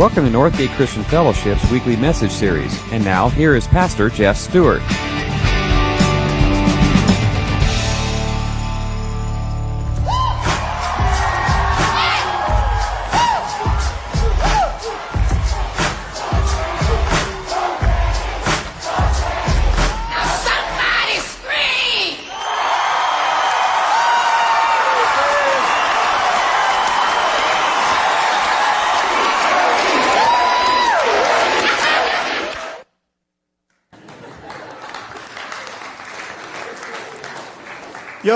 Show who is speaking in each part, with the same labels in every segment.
Speaker 1: Welcome to Northgate Christian Fellowship's weekly message series. And now, here is Pastor Jeff Stewart.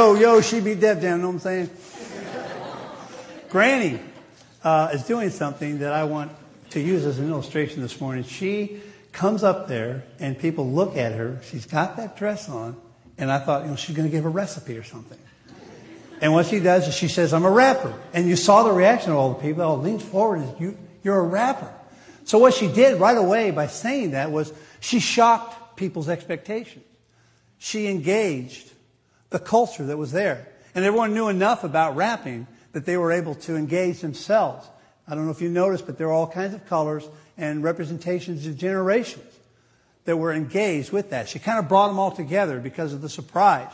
Speaker 2: Yo, yo, she be deaf down, know what I'm saying? Granny uh, is doing something that I want to use as an illustration this morning. She comes up there and people look at her. She's got that dress on, and I thought, you know, she's going to give a recipe or something. And what she does is she says, I'm a rapper. And you saw the reaction of all the people. All leans forward and you, you're a rapper. So what she did right away by saying that was she shocked people's expectations. She engaged the culture that was there. And everyone knew enough about rapping that they were able to engage themselves. I don't know if you noticed, but there were all kinds of colors and representations of generations that were engaged with that. She kind of brought them all together because of the surprise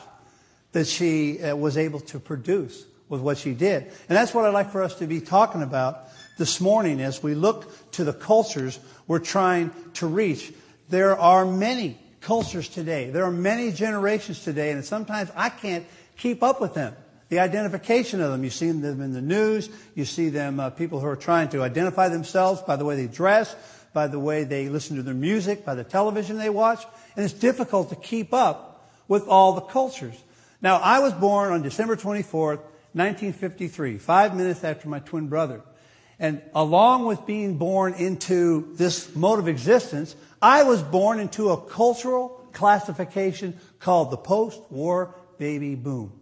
Speaker 2: that she uh, was able to produce with what she did. And that's what I'd like for us to be talking about this morning as we look to the cultures we're trying to reach. There are many cultures today. There are many generations today, and sometimes I can't keep up with them. The identification of them. You see them in the news. You see them, uh, people who are trying to identify themselves by the way they dress, by the way they listen to their music, by the television they watch. And it's difficult to keep up with all the cultures. Now, I was born on December 24th, 1953, five minutes after my twin brother. And along with being born into this mode of existence, I was born into a cultural classification called the post-war baby boom.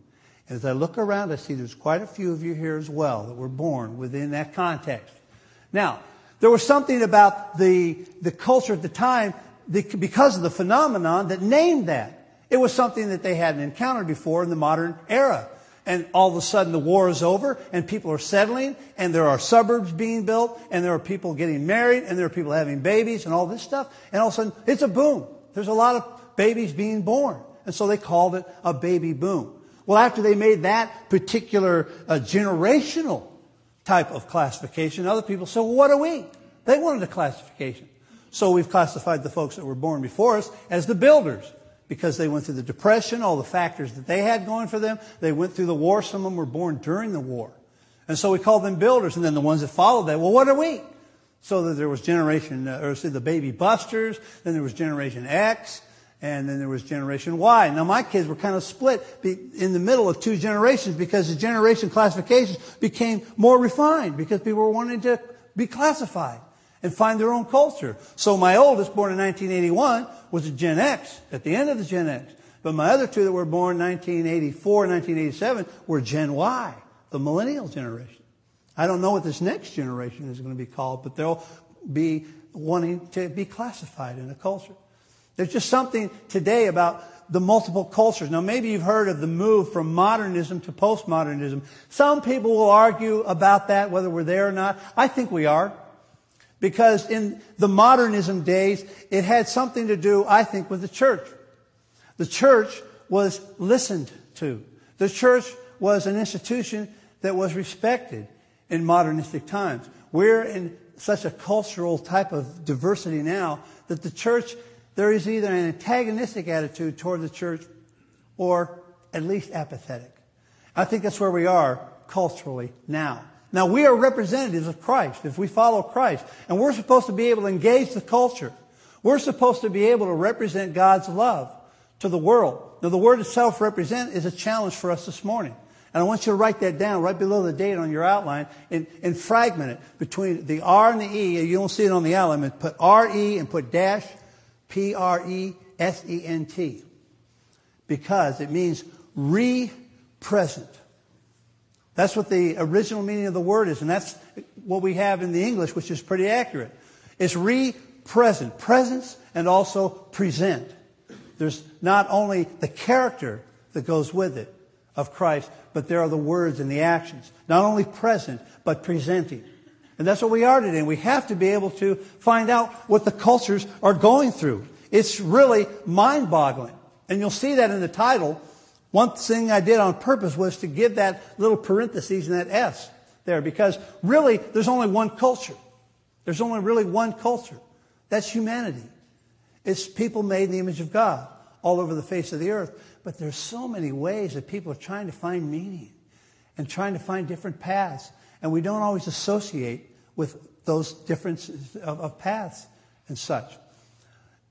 Speaker 2: As I look around, I see there's quite a few of you here as well that were born within that context. Now, there was something about the, the culture at the time because of the phenomenon that named that. It was something that they hadn't encountered before in the modern era. And all of a sudden the war is over and people are settling and there are suburbs being built and there are people getting married and there are people having babies and all this stuff. And all of a sudden it's a boom. There's a lot of babies being born. And so they called it a baby boom. Well, after they made that particular uh, generational type of classification, other people said, well, what are we? They wanted a classification. So we've classified the folks that were born before us as the builders because they went through the depression, all the factors that they had going for them. They went through the war. Some of them were born during the war. And so we called them builders. And then the ones that followed that, well, what are we? So that there was generation, uh, or say the baby busters, then there was generation X, and then there was generation Y. Now my kids were kind of split in the middle of two generations because the generation classifications became more refined because people were wanting to be classified and find their own culture. So my oldest, born in 1981, was a Gen X, at the end of the Gen X. But my other two that were born 1984 and 1987 were Gen Y, the millennial generation. I don't know what this next generation is going to be called, but they'll be wanting to be classified in a culture. There's just something today about the multiple cultures. Now, maybe you've heard of the move from modernism to postmodernism. Some people will argue about that, whether we're there or not. I think we are. Because in the modernism days, it had something to do, I think, with the church. The church was listened to. The church was an institution that was respected in modernistic times. We're in such a cultural type of diversity now that the church, there is either an antagonistic attitude toward the church or at least apathetic. I think that's where we are culturally now. Now, we are representatives of Christ if we follow Christ, and we're supposed to be able to engage the culture. We're supposed to be able to represent God's love to the world. Now, the word itself, represent, is a challenge for us this morning. And I want you to write that down right below the date on your outline and, and fragment it between the R and the E. You don't see it on the outline, put R-E and put dash P-R-E-S-E-N-T. Because it means re-present. That's what the original meaning of the word is, and that's what we have in the English, which is pretty accurate. It's re-present, presence, and also present. There's not only the character that goes with it of Christ, but there are the words and the actions. Not only present, but presenting. And that's what we are today. We have to be able to find out what the cultures are going through. It's really mind boggling. And you'll see that in the title. One thing I did on purpose was to give that little parentheses and that S there because really there's only one culture. There's only really one culture. That's humanity. It's people made in the image of God all over the face of the earth. But there's so many ways that people are trying to find meaning and trying to find different paths. And we don't always associate with those differences of, of paths and such.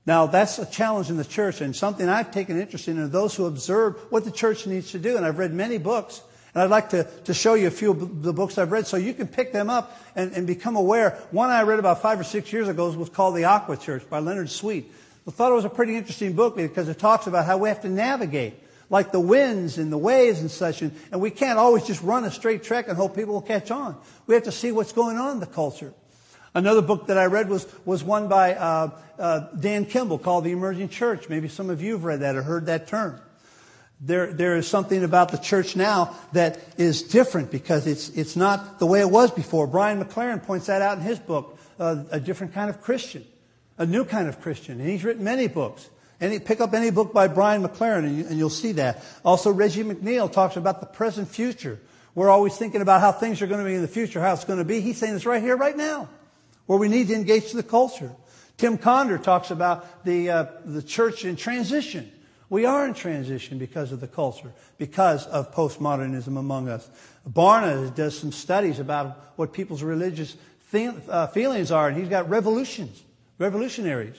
Speaker 2: Now, that's a challenge in the church and something I've taken interest in are those who observe what the church needs to do. And I've read many books. And I'd like to, to show you a few of the books I've read so you can pick them up and, and become aware. One I read about five or six years ago was called The Aqua Church by Leonard Sweet. I thought it was a pretty interesting book because it talks about how we have to navigate like the winds and the waves and such. And, and we can't always just run a straight track and hope people will catch on. We have to see what's going on in the culture. Another book that I read was, was one by uh, uh, Dan Kimball called The Emerging Church. Maybe some of you have read that or heard that term. There, there is something about the church now that is different because it's, it's not the way it was before. Brian McLaren points that out in his book, uh, A Different Kind of Christian, a new kind of Christian. And he's written many books. Any, pick up any book by Brian McLaren and, you, and you'll see that. Also, Reggie McNeal talks about the present future. We're always thinking about how things are going to be in the future, how it's going to be. He's saying it's right here, right now, where we need to engage the culture. Tim Conder talks about the, uh, the church in transition. We are in transition because of the culture, because of postmodernism among us. Barna does some studies about what people's religious uh, feelings are, and he's got revolutions, revolutionaries.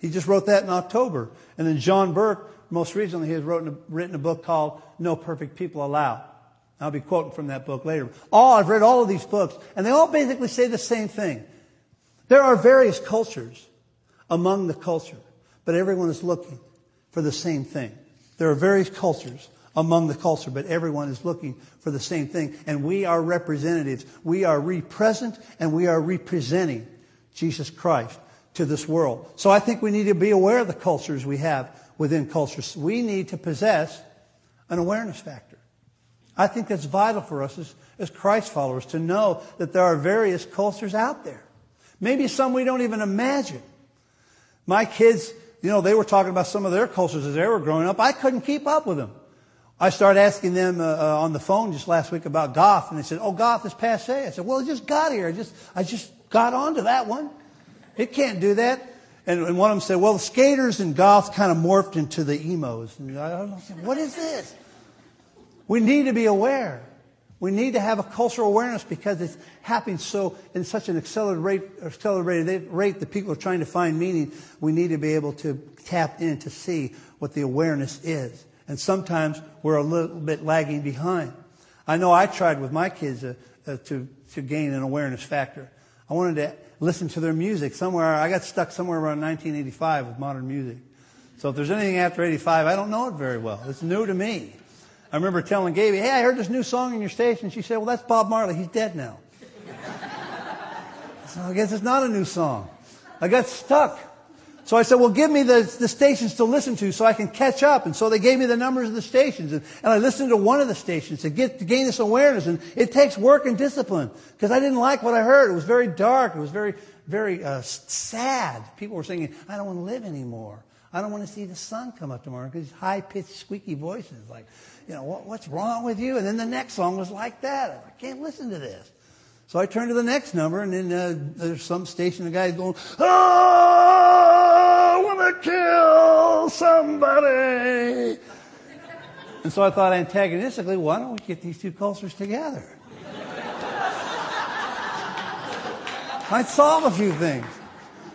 Speaker 2: He just wrote that in October. And then John Burke, most recently, has wrote, written a book called No Perfect People Allowed. I'll be quoting from that book later. All, I've read all of these books, and they all basically say the same thing. There are various cultures among the culture, but everyone is looking for the same thing. There are various cultures among the culture, but everyone is looking for the same thing. And we are representatives. We are represent and we are representing Jesus Christ to this world. So I think we need to be aware of the cultures we have within cultures. We need to possess an awareness factor. I think that's vital for us as, as Christ followers to know that there are various cultures out there. Maybe some we don't even imagine. My kids, you know, they were talking about some of their cultures as they were growing up. I couldn't keep up with them. I started asking them uh, uh, on the phone just last week about goth, and they said, "Oh, goth is passe." I said, "Well, it just got here. I just, I just got onto that one." It can't do that. And, and one of them said, well, the skaters and Goth kind of morphed into the emos. And I said, what is this? We need to be aware. We need to have a cultural awareness because it's happening so in such an accelerated rate, accelerated rate that people are trying to find meaning. We need to be able to tap in to see what the awareness is. And sometimes we're a little bit lagging behind. I know I tried with my kids uh, uh, to, to gain an awareness factor. I wanted to listen to their music somewhere. I got stuck somewhere around 1985 with modern music. So if there's anything after 85, I don't know it very well. It's new to me. I remember telling Gaby, hey, I heard this new song in your station. She said, well, that's Bob Marley. He's dead now. so I guess it's not a new song. I got stuck. So I said, well, give me the, the stations to listen to so I can catch up. And so they gave me the numbers of the stations. And, and I listened to one of the stations to get, to gain this awareness. And it takes work and discipline because I didn't like what I heard. It was very dark. It was very, very uh, sad. People were singing, I don't want to live anymore. I don't want to see the sun come up tomorrow because high pitched, squeaky voices like, you know, what, what's wrong with you? And then the next song was like that. I can't listen to this. So I turned to the next number, and then uh, there's some station, the guy's going, Oh, I want to kill somebody. and so I thought antagonistically, why don't we get these two cultures together? I'd solve a few things.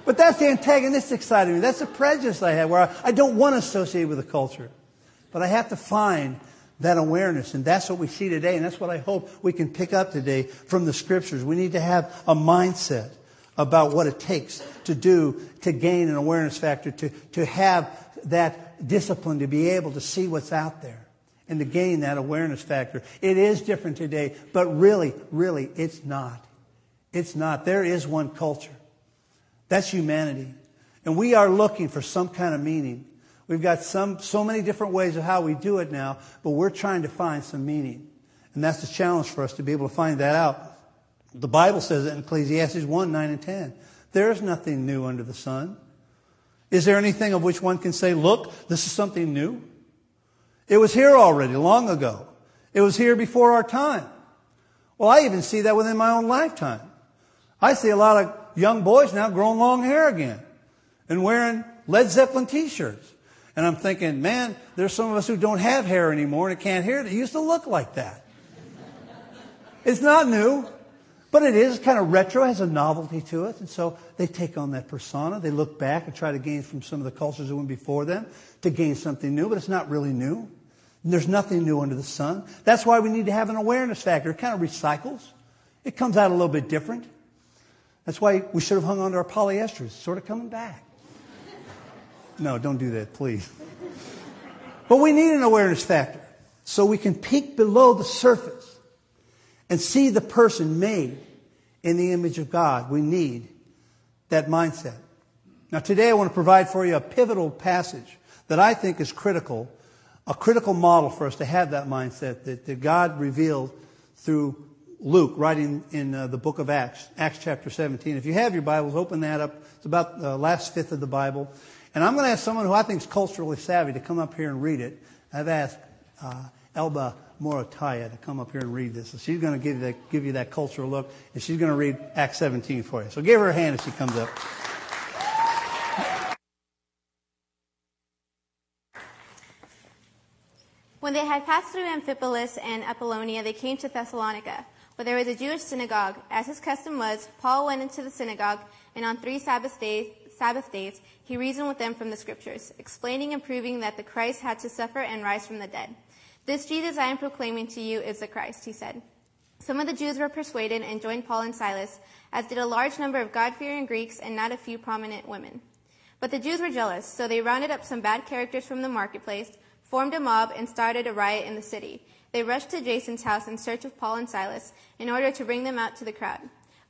Speaker 2: But that's the antagonistic side of me. That's the prejudice I have, where I, I don't want to associate with a culture. But I have to find that awareness. And that's what we see today. And that's what I hope we can pick up today from the scriptures. We need to have a mindset about what it takes to do to gain an awareness factor, to, to have that discipline to be able to see what's out there and to gain that awareness factor. It is different today, but really, really, it's not. It's not. There is one culture. That's humanity. And we are looking for some kind of meaning. We've got some, so many different ways of how we do it now, but we're trying to find some meaning. And that's the challenge for us to be able to find that out. The Bible says it in Ecclesiastes 1 9 and 10. There is nothing new under the sun. Is there anything of which one can say, look, this is something new? It was here already, long ago. It was here before our time. Well, I even see that within my own lifetime. I see a lot of young boys now growing long hair again and wearing Led Zeppelin t-shirts. And I'm thinking, man, there's some of us who don't have hair anymore and can't hear it. It used to look like that. it's not new. But it is kind of retro, has a novelty to it. And so they take on that persona. They look back and try to gain from some of the cultures that went before them to gain something new, but it's not really new. And there's nothing new under the sun. That's why we need to have an awareness factor. It kind of recycles. It comes out a little bit different. That's why we should have hung on to our polyesters. It's sort of coming back. No, don't do that, please. But we need an awareness factor so we can peek below the surface and see the person made in the image of God. We need that mindset. Now, today I want to provide for you a pivotal passage that I think is critical, a critical model for us to have that mindset that, that God revealed through Luke, writing in uh, the book of Acts, Acts chapter 17. If you have your Bibles, open that up. It's about the last fifth of the Bible. And I'm going to ask someone who I think is culturally savvy to come up here and read it. I've asked uh, Elba Morataya to come up here and read this. So she's going to give you, that, give you that cultural look, and she's going to read Acts 17 for you. So give her a hand as she comes up.
Speaker 3: When they had passed through Amphipolis and Apollonia, they came to Thessalonica, where there was a Jewish synagogue. As his custom was, Paul went into the synagogue, and on three Sabbath days, Sabbath days, he reasoned with them from the scriptures, explaining and proving that the Christ had to suffer and rise from the dead this Jesus I am proclaiming to you is the Christ, he said. Some of the Jews were persuaded and joined Paul and Silas, as did a large number of God fearing Greeks and not a few prominent women. But the Jews were jealous, so they rounded up some bad characters from the marketplace, formed a mob, and started a riot in the city. They rushed to Jason's house in search of Paul and Silas in order to bring them out to the crowd.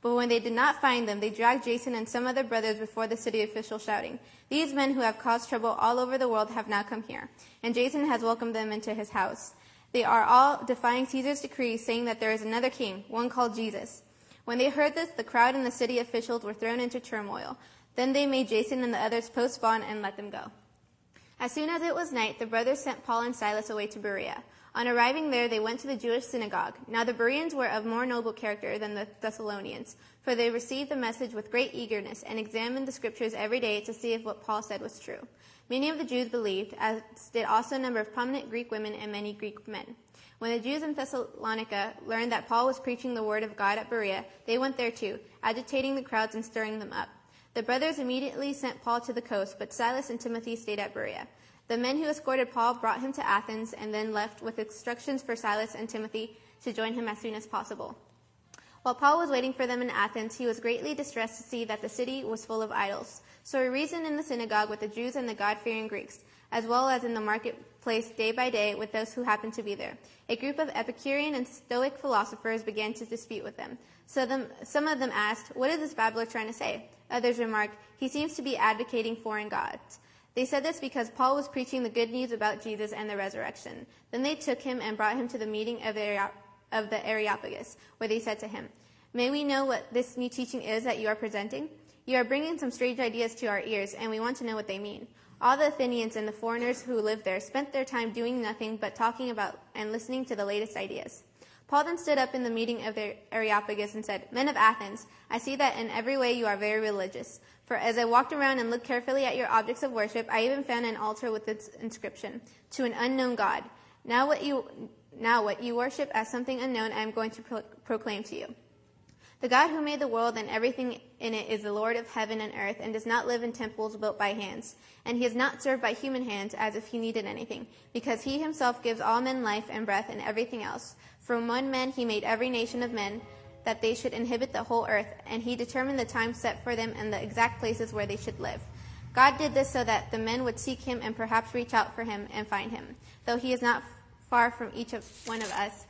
Speaker 3: But when they did not find them, they dragged Jason and some other brothers before the city officials, shouting, These men who have caused trouble all over the world have now come here, and Jason has welcomed them into his house. They are all defying Caesar's decree, saying that there is another king, one called Jesus. When they heard this, the crowd and the city officials were thrown into turmoil. Then they made Jason and the others post bond and let them go. As soon as it was night, the brothers sent Paul and Silas away to Berea. On arriving there, they went to the Jewish synagogue. Now the Bereans were of more noble character than the Thessalonians, for they received the message with great eagerness and examined the scriptures every day to see if what Paul said was true. Many of the Jews believed, as did also a number of prominent Greek women and many Greek men. When the Jews in Thessalonica learned that Paul was preaching the word of God at Berea, they went there too, agitating the crowds and stirring them up. The brothers immediately sent Paul to the coast, but Silas and Timothy stayed at Berea. The men who escorted Paul brought him to Athens and then left with instructions for Silas and Timothy to join him as soon as possible. While Paul was waiting for them in Athens, he was greatly distressed to see that the city was full of idols. So he reasoned in the synagogue with the Jews and the God fearing Greeks, as well as in the marketplace day by day with those who happened to be there. A group of Epicurean and Stoic philosophers began to dispute with them. So them, some of them asked, What is this babbler trying to say? Others remarked, He seems to be advocating foreign gods. They said this because Paul was preaching the good news about Jesus and the resurrection. Then they took him and brought him to the meeting of the, of the Areopagus, where they said to him, May we know what this new teaching is that you are presenting? You are bringing some strange ideas to our ears, and we want to know what they mean. All the Athenians and the foreigners who lived there spent their time doing nothing but talking about and listening to the latest ideas. Paul then stood up in the meeting of the Areopagus and said, Men of Athens, I see that in every way you are very religious. For as I walked around and looked carefully at your objects of worship, I even found an altar with its inscription, To an unknown God. Now what you, now what you worship as something unknown, I am going to pro- proclaim to you. The God who made the world and everything in it is the Lord of heaven and earth and does not live in temples built by hands. And he is not served by human hands as if he needed anything, because he himself gives all men life and breath and everything else. From one man he made every nation of men that they should inhabit the whole earth, and he determined the time set for them and the exact places where they should live. God did this so that the men would seek him and perhaps reach out for him and find him, though he is not far from each of one of us.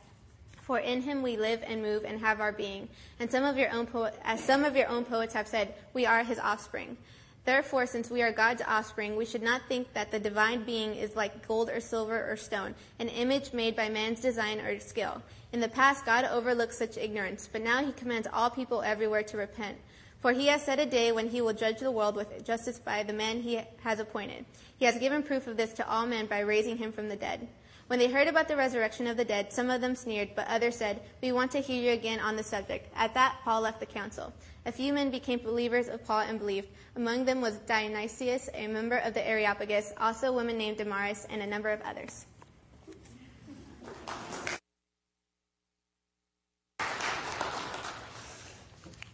Speaker 3: For in him we live and move and have our being. And some of your own po- as some of your own poets have said, we are his offspring. Therefore, since we are God's offspring, we should not think that the divine being is like gold or silver or stone, an image made by man's design or skill. In the past, God overlooked such ignorance, but now he commands all people everywhere to repent. For he has set a day when he will judge the world with justice by the man he has appointed. He has given proof of this to all men by raising him from the dead. When they heard about the resurrection of the dead, some of them sneered, but others said, We want to hear you again on the subject. At that, Paul left the council. A few men became believers of Paul and believed. Among them was Dionysius, a member of the Areopagus, also a woman named Damaris, and a number of others.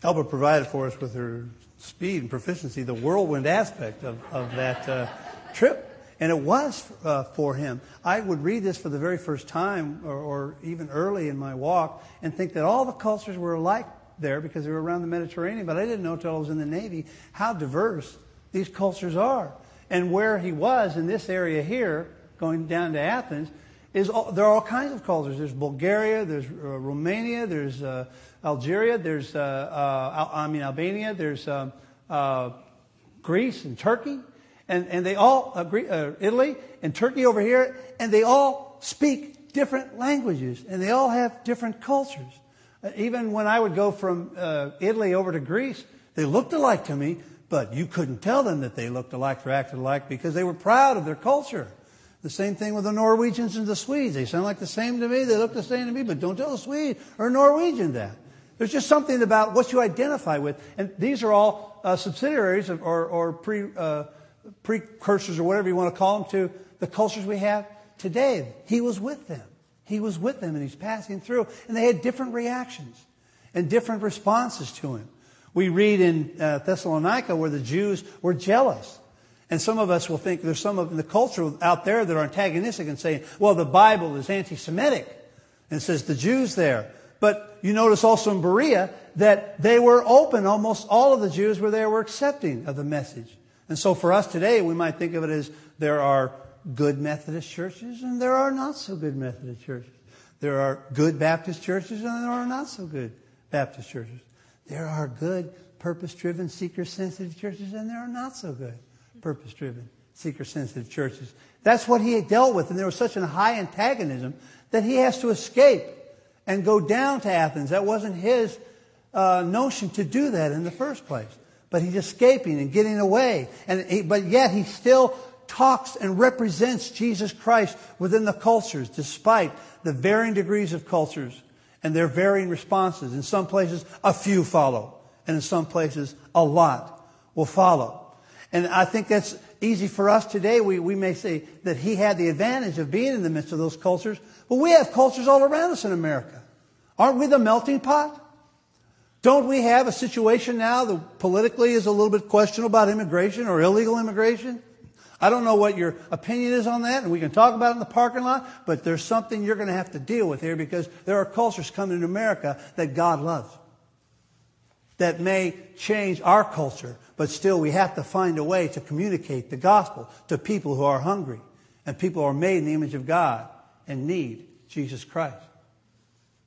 Speaker 2: Elba provided for us with her speed and proficiency the whirlwind aspect of, of that uh, trip. And it was uh, for him. I would read this for the very first time, or, or, even early in my walk, and think that all the cultures were alike there because they were around the Mediterranean. But I didn't know until I was in the Navy how diverse these cultures are. And where he was in this area here, going down to Athens, is all, there are all kinds of cultures. There's Bulgaria, there's uh, Romania, there's uh, Algeria, there's uh, uh I mean Albania, there's um, uh, Greece and Turkey and, and they all agree, uh, Italy and Turkey over here, and they all speak different languages, and they all have different cultures. Uh, even when I would go from uh, Italy over to Greece, they looked alike to me, but you couldn't tell them that they looked alike or acted alike because they were proud of their culture. The same thing with the Norwegians and the Swedes. They sound like the same to me, they look the same to me, but don't tell a Swede or a Norwegian that. There's just something about what you identify with. And these are all uh, subsidiaries of, or, or pre, uh, precursors or whatever you want to call them to the cultures we have today. He was with them. He was with them and he's passing through. And they had different reactions and different responses to him. We read in uh, Thessalonica where the Jews were jealous. And some of us will think there's some of the culture out there that are antagonistic and saying, well, the Bible is anti Semitic. And says the Jews there. But you notice also in Berea that they were open. Almost all of the Jews were there were accepting of the message. And so for us today, we might think of it as there are good Methodist churches and there are not so good Methodist churches. There are good Baptist churches and there are not so good Baptist churches. There are good purpose driven, seeker sensitive churches and there are not so good purpose driven, seeker sensitive churches. That's what he dealt with. And there was such a high antagonism that he has to escape and go down to Athens. That wasn't his uh, notion to do that in the first place but he's escaping and getting away. And he, but yet he still talks and represents Jesus Christ within the cultures, despite the varying degrees of cultures and their varying responses. In some places, a few follow, and in some places, a lot will follow. And I think that's easy for us today. We, we may say that he had the advantage of being in the midst of those cultures, but we have cultures all around us in America. Aren't we the melting pot? Don't we have a situation now that politically is a little bit questionable about immigration or illegal immigration? I don't know what your opinion is on that, and we can talk about it in the parking lot, but there's something you're going to have to deal with here because there are cultures coming to America that God loves that may change our culture, but still we have to find a way to communicate the gospel to people who are hungry and people who are made in the image of God and need Jesus Christ.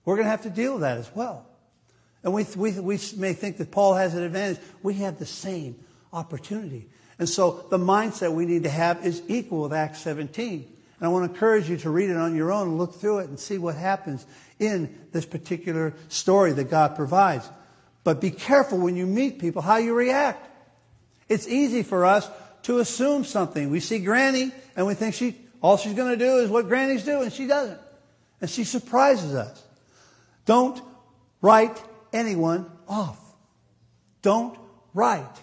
Speaker 2: We're going to have to deal with that as well. And we, we, we may think that Paul has an advantage. We have the same opportunity. And so the mindset we need to have is equal with Acts 17. And I want to encourage you to read it on your own and look through it and see what happens in this particular story that God provides. But be careful when you meet people how you react. It's easy for us to assume something. We see Granny and we think she all she's going to do is what Granny's do, and she doesn't. And she surprises us. Don't write anyone off. Don't write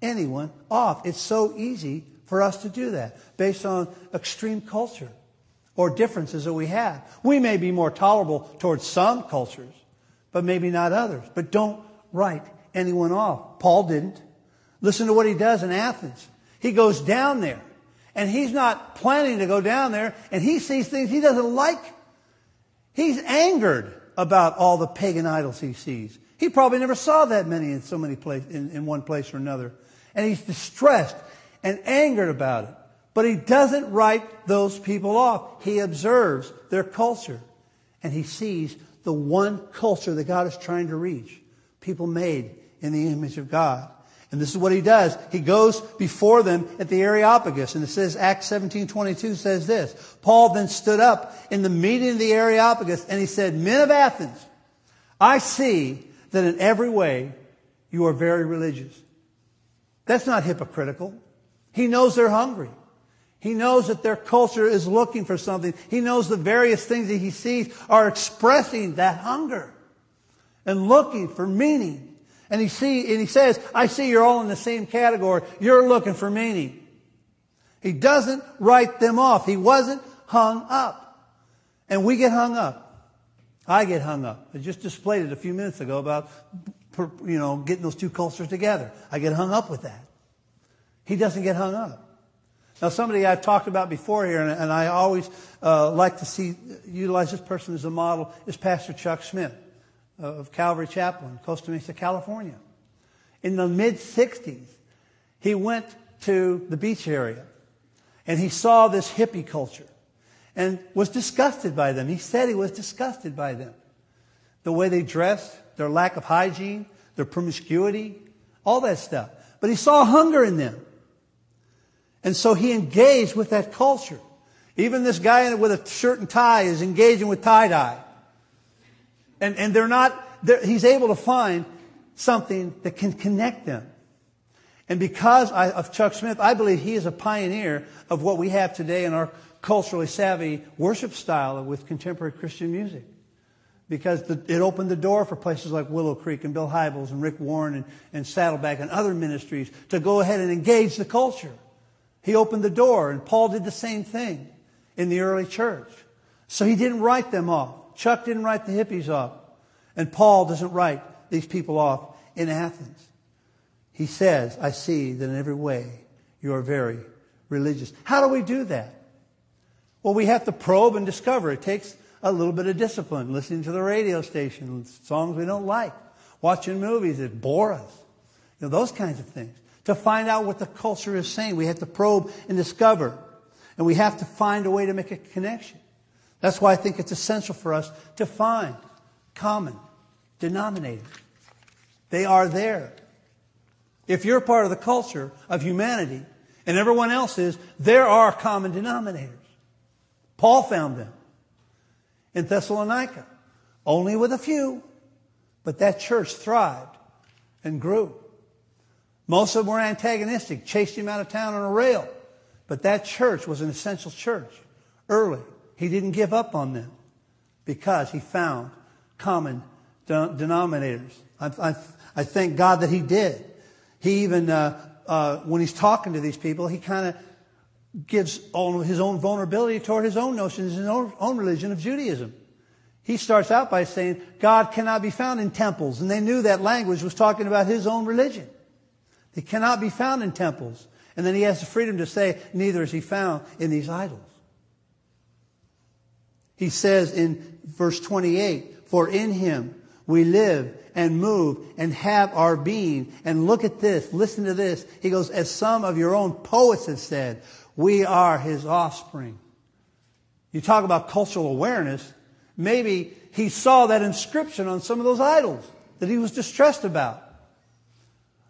Speaker 2: anyone off. It's so easy for us to do that based on extreme culture or differences that we have. We may be more tolerable towards some cultures, but maybe not others. But don't write anyone off. Paul didn't. Listen to what he does in Athens. He goes down there and he's not planning to go down there and he sees things he doesn't like. He's angered about all the pagan idols he sees. He probably never saw that many in so many places, in, in one place or another. And he's distressed and angered about it. But he doesn't write those people off. He observes their culture. And he sees the one culture that God is trying to reach. People made in the image of God. And this is what he does. He goes before them at the Areopagus. And it says, Acts 17, 22 says this. Paul then stood up in the meeting of the Areopagus and he said, Men of Athens, I see that in every way you are very religious. That's not hypocritical. He knows they're hungry. He knows that their culture is looking for something. He knows the various things that he sees are expressing that hunger and looking for meaning. And he see, and he says, I see you're all in the same category. You're looking for meaning. He doesn't write them off. He wasn't hung up. And we get hung up. I get hung up. I just displayed it a few minutes ago about, you know, getting those two cultures together. I get hung up with that. He doesn't get hung up. Now, somebody I've talked about before here, and, I always uh, like to see utilize this person as a model, is Pastor Chuck Smith of Calvary Chapel in Costa Mesa, California. In the mid 60s, he went to the beach area and he saw this hippie culture and was disgusted by them. He said he was disgusted by them. The way they dressed, their lack of hygiene, their promiscuity, all that stuff. But he saw hunger in them. And so he engaged with that culture. Even this guy with a shirt and tie is engaging with tie dye. And, and they're not, they're, he's able to find something that can connect them. And because I, of Chuck Smith, I believe he is a pioneer of what we have today in our culturally savvy worship style with contemporary Christian music. Because the, it opened the door for places like Willow Creek and Bill Hybels and Rick Warren and, and Saddleback and other ministries to go ahead and engage the culture. He opened the door, and Paul did the same thing in the early church. So he didn't write them off. Chuck didn't write the hippies off. And Paul doesn't write these people off in Athens. He says, I see that in every way you are very religious. How do we do that? Well, we have to probe and discover. It takes a little bit of discipline, listening to the radio station, songs we don't like, watching movies that bore us, you know, those kinds of things. To find out what the culture is saying, we have to probe and discover. And we have to find a way to make a connection. That's why I think it's essential for us to find common denominators. They are there. If you're part of the culture of humanity and everyone else is, there are common denominators. Paul found them in Thessalonica, only with a few, but that church thrived and grew. Most of them were antagonistic, chased him out of town on a rail, but that church was an essential church early. He didn't give up on them because he found common denominators. I, I, I, thank God that he did. He even, uh, uh, when he's talking to these people, he kind of gives all his own vulnerability toward his own notions, his own, own religion of Judaism. He starts out by saying, God cannot be found in temples. And they knew that language was talking about his own religion. He cannot be found in temples. And then he has the freedom to say, neither is he found in these idols. He says in verse 28, For in him we live and move and have our being. And look at this, listen to this. He goes, As some of your own poets have said, we are his offspring. You talk about cultural awareness. Maybe he saw that inscription on some of those idols that he was distressed about.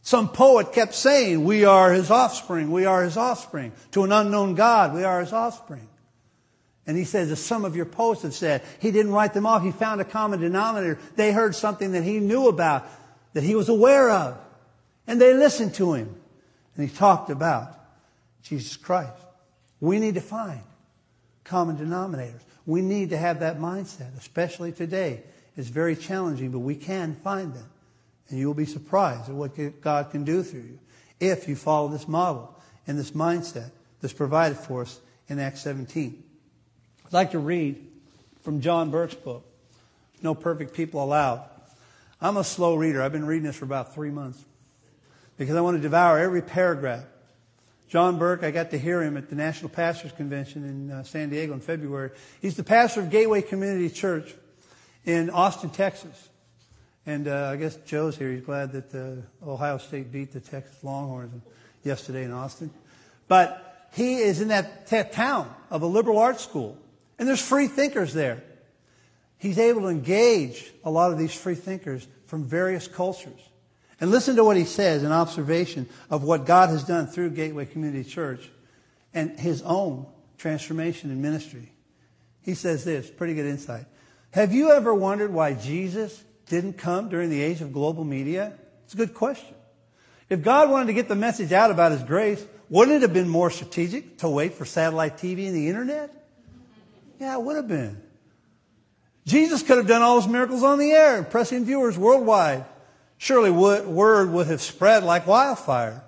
Speaker 2: Some poet kept saying, We are his offspring, we are his offspring. To an unknown God, we are his offspring. And he says, as some of your posts have said, he didn't write them off. He found a common denominator. They heard something that he knew about, that he was aware of. And they listened to him. And he talked about Jesus Christ. We need to find common denominators. We need to have that mindset, especially today. It's very challenging, but we can find them. And you will be surprised at what God can do through you if you follow this model and this mindset that's provided for us in Acts 17. I'd like to read from John Burke's book, No Perfect People Allowed. I'm a slow reader. I've been reading this for about three months because I want to devour every paragraph. John Burke, I got to hear him at the National Pastors Convention in uh, San Diego in February. He's the pastor of Gateway Community Church in Austin, Texas. And uh, I guess Joe's here. He's glad that uh, Ohio State beat the Texas Longhorns yesterday in Austin. But he is in that t- town of a liberal arts school. And there's free thinkers there. He's able to engage a lot of these free thinkers from various cultures. And listen to what he says in observation of what God has done through Gateway Community Church and his own transformation in ministry. He says this, pretty good insight. Have you ever wondered why Jesus didn't come during the age of global media? It's a good question. If God wanted to get the message out about his grace, wouldn't it have been more strategic to wait for satellite TV and the internet? Yeah, it would have been. Jesus could have done all his miracles on the air, impressing viewers worldwide. Surely word would have spread like wildfire.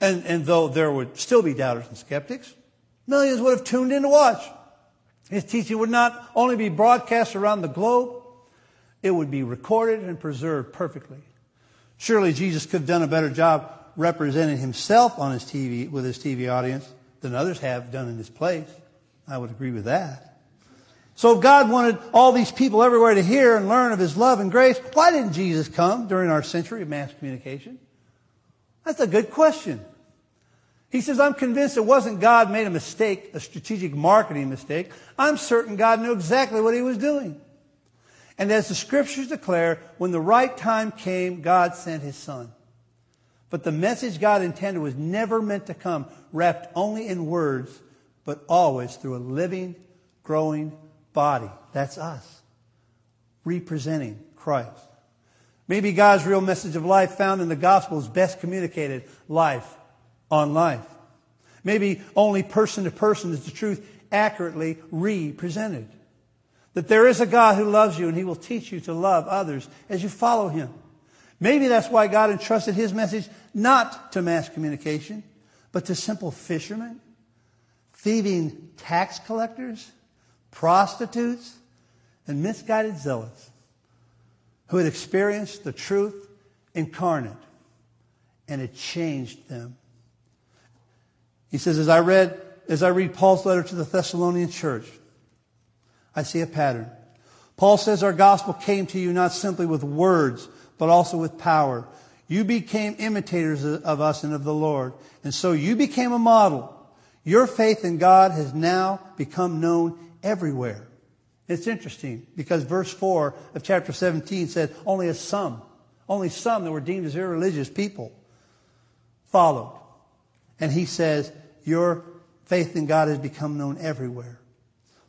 Speaker 2: And, and though there would still be doubters and skeptics, millions would have tuned in to watch. His teaching would not only be broadcast around the globe, it would be recorded and preserved perfectly. Surely Jesus could have done a better job representing himself on his TV with his TV audience than others have done in his place. I would agree with that. So if God wanted all these people everywhere to hear and learn of his love and grace, why didn't Jesus come during our century of mass communication? That's a good question. He says, I'm convinced it wasn't God made a mistake, a strategic marketing mistake. I'm certain God knew exactly what he was doing. And as the scriptures declare, when the right time came, God sent his son. But the message God intended was never meant to come wrapped only in words, but always through a living, growing body. That's us. Representing Christ. Maybe God's real message of life found in the gospel is best communicated life on life. Maybe only person to person is the truth accurately represented. That there is a God who loves you and he will teach you to love others as you follow him. Maybe that's why God entrusted his message not to mass communication, but to simple fishermen, thieving tax collectors, prostitutes, and misguided zealots who had experienced the truth incarnate and it changed them. He says, as I read, as I read Paul's letter to the Thessalonian church, I see a pattern. Paul says our gospel came to you not simply with words, but also with power. You became imitators of us and of the Lord. And so you became a model. Your faith in God has now become known everywhere. It's interesting because verse 4 of chapter 17 said only a some, only some that were deemed as irreligious people followed. And he says, Your faith in God has become known everywhere.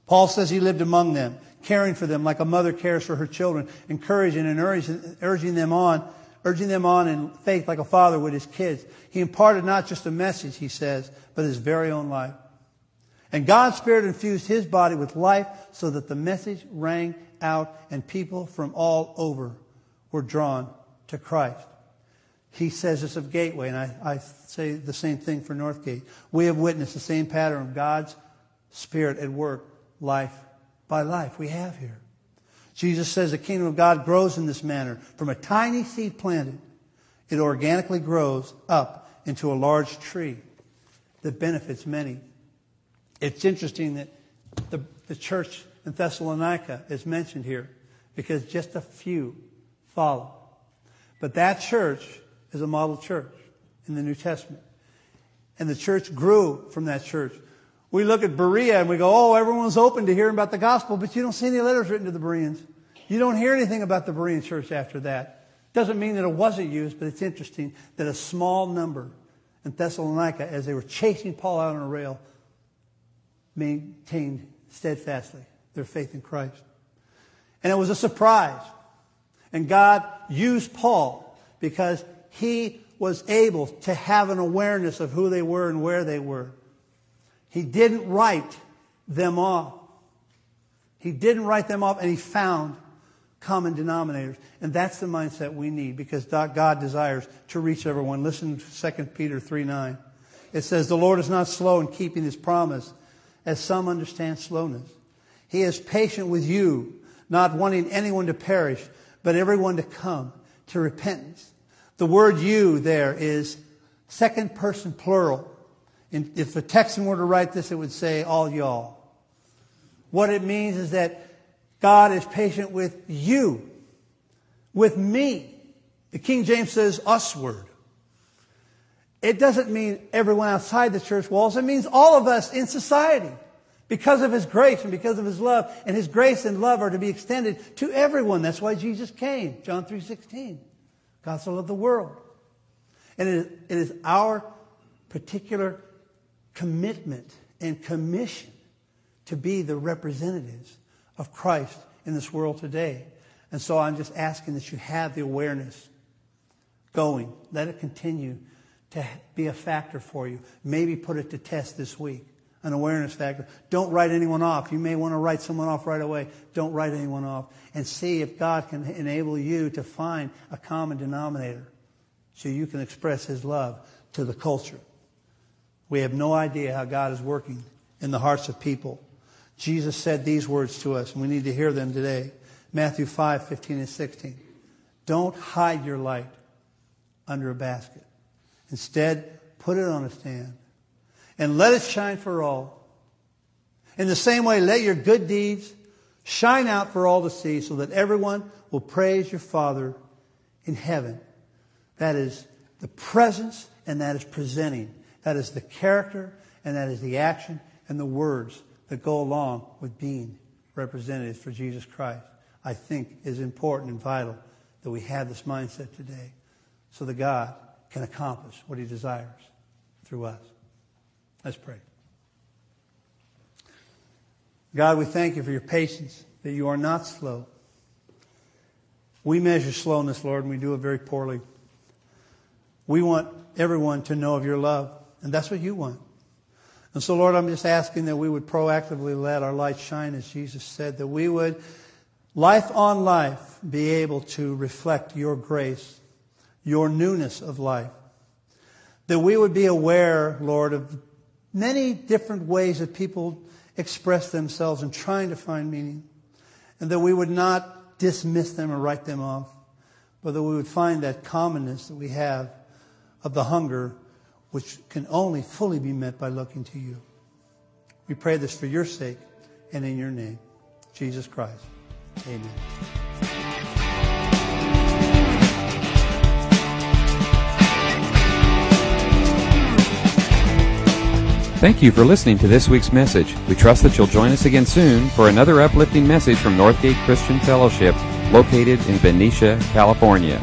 Speaker 2: Paul says he lived among them, caring for them like a mother cares for her children, encouraging and urging, urging them on, urging them on in faith like a father would his kids. He imparted not just a message, he says, but his very own life. And God's Spirit infused his body with life so that the message rang out and people from all over were drawn to Christ. He says this of Gateway, and I, I say the same thing for Northgate. We have witnessed the same pattern of God's Spirit at work, life by life. We have here. Jesus says the kingdom of God grows in this manner. From a tiny seed planted, it organically grows up into a large tree that benefits many. It's interesting that the, the church in Thessalonica is mentioned here because just a few follow. But that church is a model church in the New Testament. And the church grew from that church. We look at Berea and we go, oh, everyone's open to hearing about the gospel, but you don't see any letters written to the Bereans. You don't hear anything about the Berean church after that. Doesn't mean that it wasn't used, but it's interesting that a small number in Thessalonica, as they were chasing Paul out on a rail, maintained steadfastly their faith in Christ. And it was a surprise. And God used Paul because he was able to have an awareness of who they were and where they were. He didn't write them off. He didn't write them off and he found common denominators. And that's the mindset we need because God desires to reach everyone. Listen to 2 Peter 3 9. It says, The Lord is not slow in keeping his promise, as some understand slowness. He is patient with you, not wanting anyone to perish, but everyone to come to repentance. The word you there is second person plural. And if a Texan were to write this, it would say all y'all. What it means is that God is patient with you, with me. The King James says us word. It doesn't mean everyone outside the church walls. It means all of us in society because of his grace and because of his love. And his grace and love are to be extended to everyone. That's why Jesus came. John 3.16. God so loved the world. And it is, it is our particular commitment and commission to be the representatives of Christ in this world today. And so I'm just asking that you have the awareness going. Let it continue to be a factor for you. Maybe put it to test this week. An awareness factor. Don't write anyone off. You may want to write someone off right away. Don't write anyone off. And see if God can enable you to find a common denominator so you can express His love to the culture. We have no idea how God is working in the hearts of people. Jesus said these words to us, and we need to hear them today. Matthew 5, 15 and 16. Don't hide your light under a basket. Instead, put it on a stand and let it shine for all. In the same way, let your good deeds shine out for all to see so that everyone will praise your Father in heaven. That is the presence and that is presenting. That is the character and that is the action and the words that go along with being representatives for Jesus Christ. I think is important and vital that we have this mindset today so that God can accomplish what he desires through us. Let's pray. God, we thank you for your patience, that you are not slow. We measure slowness, Lord, and we do it very poorly. We want everyone to know of your love, and that's what you want. And so, Lord, I'm just asking that we would proactively let our light shine, as Jesus said, that we would, life on life, be able to reflect your grace your newness of life. That we would be aware, Lord, of many different ways that people express themselves in trying to find meaning. And that we would not dismiss them or write them off, but that we would find that commonness that we have of the hunger which can only fully be met by looking to you. We pray this for your sake and in your name, Jesus Christ. Amen.
Speaker 1: Thank you for listening to this week's message. We trust that you'll join us again soon for another uplifting message from Northgate Christian Fellowship, located in Benicia, California.